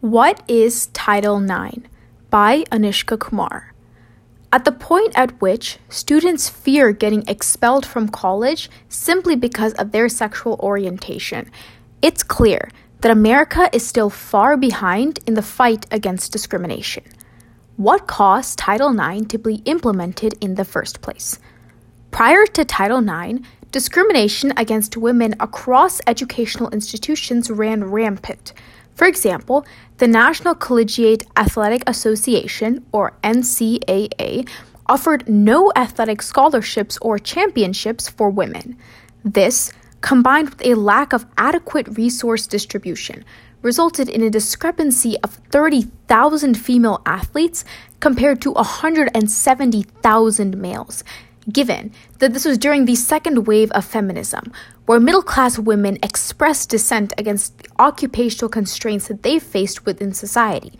What is Title IX? by Anishka Kumar. At the point at which students fear getting expelled from college simply because of their sexual orientation, it's clear that America is still far behind in the fight against discrimination. What caused Title IX to be implemented in the first place? Prior to Title IX, discrimination against women across educational institutions ran rampant. For example, the National Collegiate Athletic Association, or NCAA, offered no athletic scholarships or championships for women. This, combined with a lack of adequate resource distribution, resulted in a discrepancy of 30,000 female athletes compared to 170,000 males, given that this was during the second wave of feminism, where middle class women expressed dissent against the occupational constraints that they faced within society.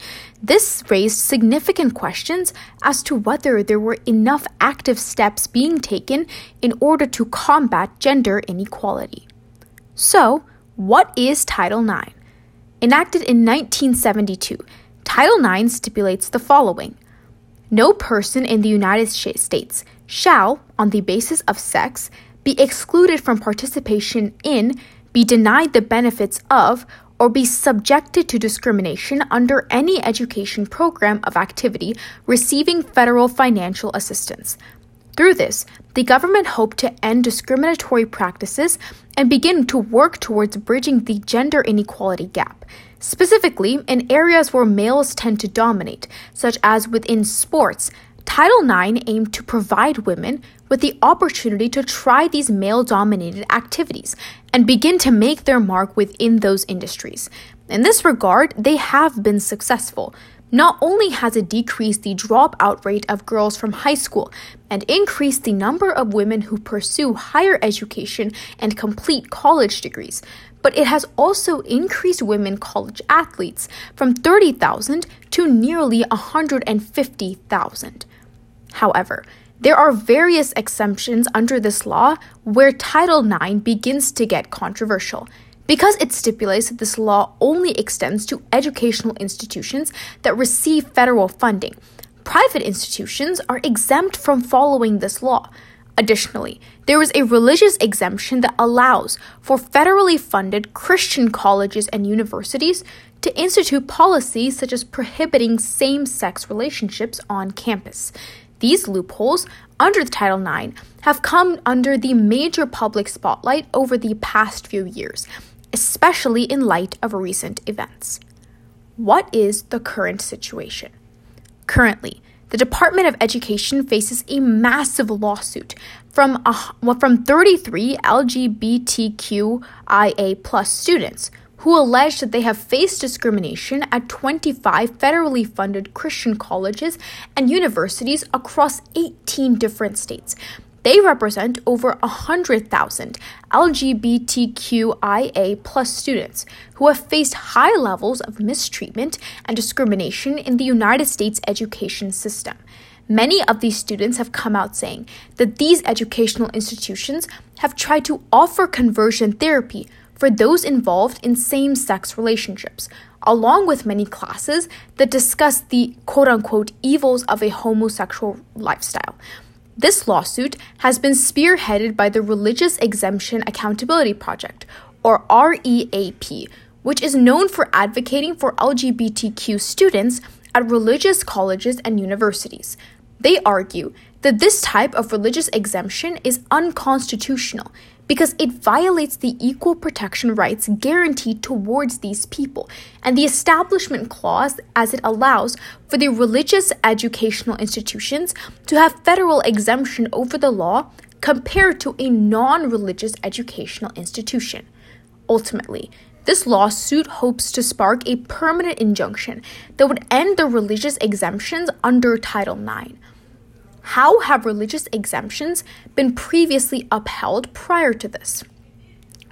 This raised significant questions as to whether there were enough active steps being taken in order to combat gender inequality. So, what is Title IX? Enacted in 1972, Title IX stipulates the following No person in the United States shall, on the basis of sex, be excluded from participation in, be denied the benefits of, or be subjected to discrimination under any education program of activity receiving federal financial assistance. Through this, the government hoped to end discriminatory practices and begin to work towards bridging the gender inequality gap, specifically in areas where males tend to dominate, such as within sports, Title IX aimed to provide women with the opportunity to try these male dominated activities and begin to make their mark within those industries. In this regard, they have been successful. Not only has it decreased the dropout rate of girls from high school and increased the number of women who pursue higher education and complete college degrees, but it has also increased women college athletes from 30,000 to nearly 150,000. However, there are various exemptions under this law where Title IX begins to get controversial because it stipulates that this law only extends to educational institutions that receive federal funding. Private institutions are exempt from following this law. Additionally, there is a religious exemption that allows for federally funded Christian colleges and universities to institute policies such as prohibiting same sex relationships on campus. These loopholes under the Title IX have come under the major public spotlight over the past few years, especially in light of recent events. What is the current situation? Currently, the Department of Education faces a massive lawsuit from, from 33 LGBTQIA plus students who allege that they have faced discrimination at 25 federally funded Christian colleges and universities across 18 different states. They represent over 100,000 LGBTQIA plus students who have faced high levels of mistreatment and discrimination in the United States education system. Many of these students have come out saying that these educational institutions have tried to offer conversion therapy for those involved in same sex relationships, along with many classes that discuss the quote unquote evils of a homosexual lifestyle. This lawsuit has been spearheaded by the Religious Exemption Accountability Project, or REAP, which is known for advocating for LGBTQ students at religious colleges and universities. They argue that this type of religious exemption is unconstitutional because it violates the equal protection rights guaranteed towards these people and the Establishment Clause as it allows for the religious educational institutions to have federal exemption over the law compared to a non religious educational institution. Ultimately, this lawsuit hopes to spark a permanent injunction that would end the religious exemptions under Title IX. How have religious exemptions been previously upheld prior to this?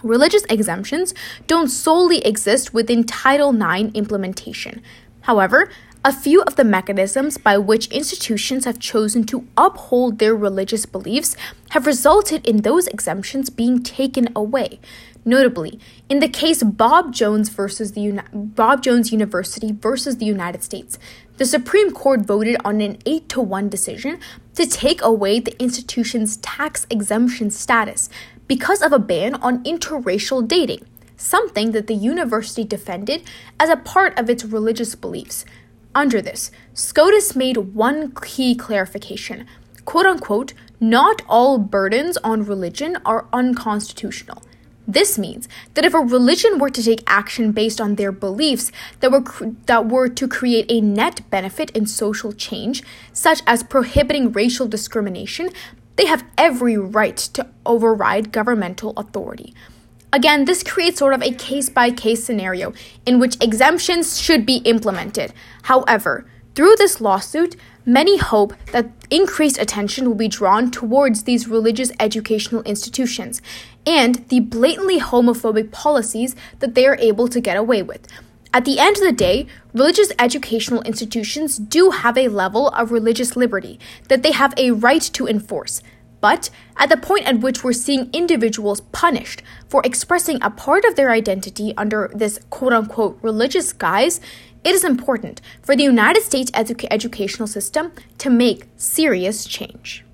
Religious exemptions don't solely exist within Title IX implementation. However, a few of the mechanisms by which institutions have chosen to uphold their religious beliefs have resulted in those exemptions being taken away. Notably, in the case Bob Jones versus the Uni- Bob Jones University versus the United States, the Supreme Court voted on an 8 to 1 decision to take away the institution's tax exemption status because of a ban on interracial dating, something that the university defended as a part of its religious beliefs. Under this, SCOTUS made one key clarification quote unquote, not all burdens on religion are unconstitutional. This means that if a religion were to take action based on their beliefs that were, that were to create a net benefit in social change, such as prohibiting racial discrimination, they have every right to override governmental authority. Again, this creates sort of a case by case scenario in which exemptions should be implemented. However, through this lawsuit, many hope that increased attention will be drawn towards these religious educational institutions and the blatantly homophobic policies that they are able to get away with. At the end of the day, religious educational institutions do have a level of religious liberty that they have a right to enforce. But at the point at which we're seeing individuals punished for expressing a part of their identity under this quote unquote religious guise, it is important for the United States edu- educational system to make serious change.